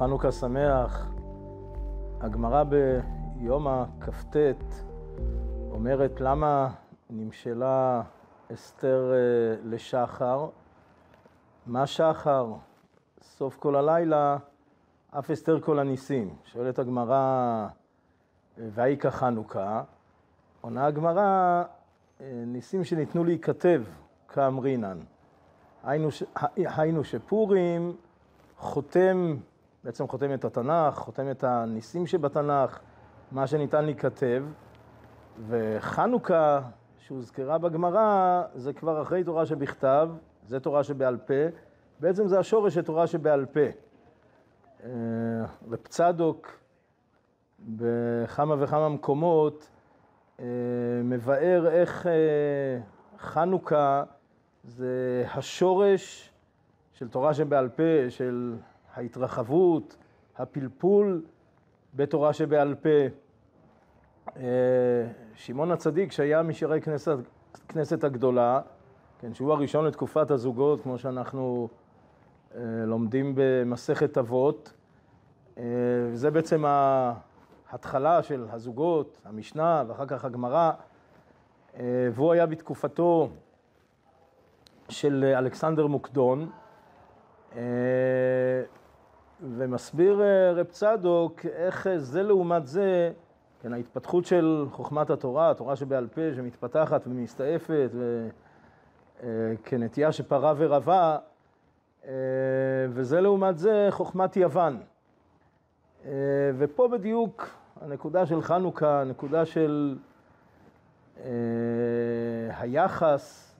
חנוכה שמח. הגמרא ביום הכ"ט אומרת למה נמשלה אסתר אה, לשחר. מה שחר? סוף כל הלילה, אף אסתר כל הניסים. שואלת הגמרא, והי כחנוכה? עונה הגמרא, אה, ניסים שניתנו להיכתב כאמרינן. היינו, היינו שפורים חותם, בעצם חותם את התנ"ך, חותם את הניסים שבתנ"ך, מה שניתן להיכתב, וחנוכה, שהוזכרה בגמרא, זה כבר אחרי תורה שבכתב, זה תורה שבעל פה, בעצם זה השורש של תורה שבעל פה. רב צדוק בכמה וכמה מקומות מבאר איך חנוכה זה השורש של תורה שבעל פה, של ההתרחבות, הפלפול בתורה שבעל פה. שמעון הצדיק, שהיה משירי כנסת, כנסת הגדולה, כן, שהוא הראשון לתקופת הזוגות, כמו שאנחנו אה, לומדים במסכת אבות, אה, זה בעצם ההתחלה של הזוגות, המשנה ואחר כך הגמרא, אה, והוא היה בתקופתו של אלכסנדר מוקדון, ומסביר רב צדוק איך זה לעומת זה, כן, ההתפתחות של חוכמת התורה, התורה שבעל פה, שמתפתחת ומסתעפת, וכנטייה שפרה ורבה, וזה לעומת זה חוכמת יוון. ופה בדיוק הנקודה של חנוכה, הנקודה של היחס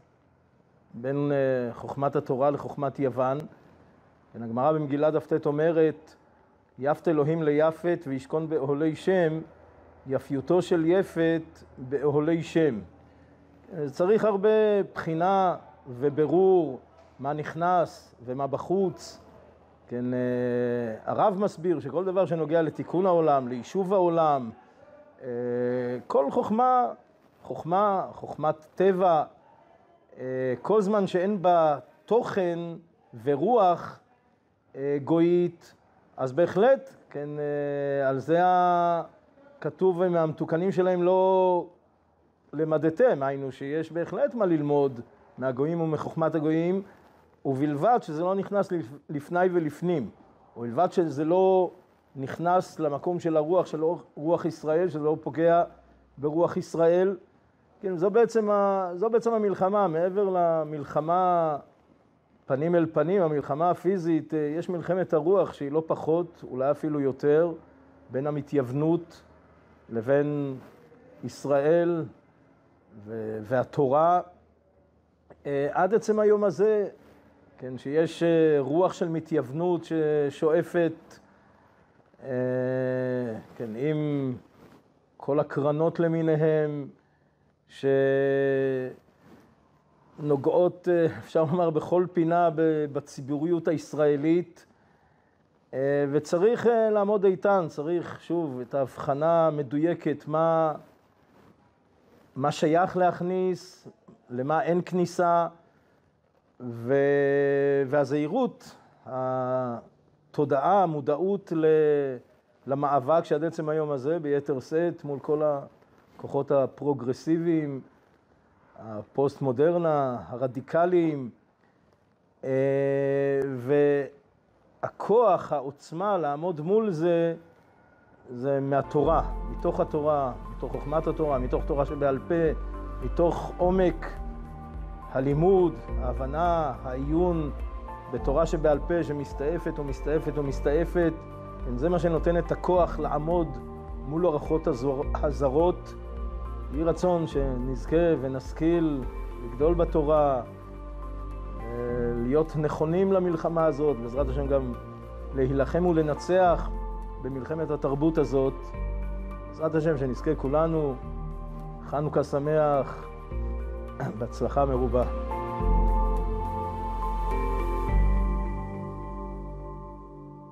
בין חוכמת התורה לחוכמת יוון. כן, הגמרא במגילת דף ט אומרת, יפת אלוהים ליפת וישכון באוהלי שם, יפיותו של יפת באוהלי שם. צריך הרבה בחינה וברור מה נכנס ומה בחוץ. כן, הרב מסביר שכל דבר שנוגע לתיקון העולם, ליישוב העולם, כל חוכמה, חוכמה, חוכמת טבע, כל זמן שאין בה תוכן ורוח גויית, אז בהחלט, כן, על זה כתוב מהמתוקנים שלהם לא למדתם, היינו שיש בהחלט מה ללמוד מהגויים ומחוכמת הגויים, ובלבד שזה לא נכנס לפני ולפנים, ובלבד שזה לא נכנס למקום של הרוח, של רוח ישראל, שזה לא פוגע ברוח ישראל. כן, זו בעצם, ה, זו בעצם המלחמה, מעבר למלחמה פנים אל פנים, המלחמה הפיזית, יש מלחמת הרוח שהיא לא פחות, אולי אפילו יותר, בין המתייוונות לבין ישראל והתורה. עד עצם היום הזה, כן, שיש רוח של מתייוונות ששואפת, כן, עם כל הקרנות למיניהם, שנוגעות, אפשר לומר, בכל פינה בציבוריות הישראלית. וצריך לעמוד איתן, צריך שוב את ההבחנה המדויקת, מה, מה שייך להכניס, למה אין כניסה, ו, והזהירות, התודעה, המודעות למאבק שעד עצם היום הזה ביתר שאת מול כל הכוחות הפרוגרסיביים, הפוסט-מודרנה, הרדיקליים, ו... הכוח, העוצמה לעמוד מול זה, זה מהתורה, מתוך התורה, מתוך חוכמת התורה, מתוך תורה שבעל פה, מתוך עומק הלימוד, ההבנה, העיון בתורה שבעל פה שמסתעפת ומסתעפת ומסתעפת. כן, זה מה שנותן את הכוח לעמוד מול אורחות הזרות. יהי רצון שנזכה ונשכיל לגדול בתורה, להיות נכונים למלחמה הזאת, בעזרת השם גם להילחם ולנצח במלחמת התרבות הזאת. בעזרת השם שנזכה כולנו, חנוכה שמח, בהצלחה מרובה.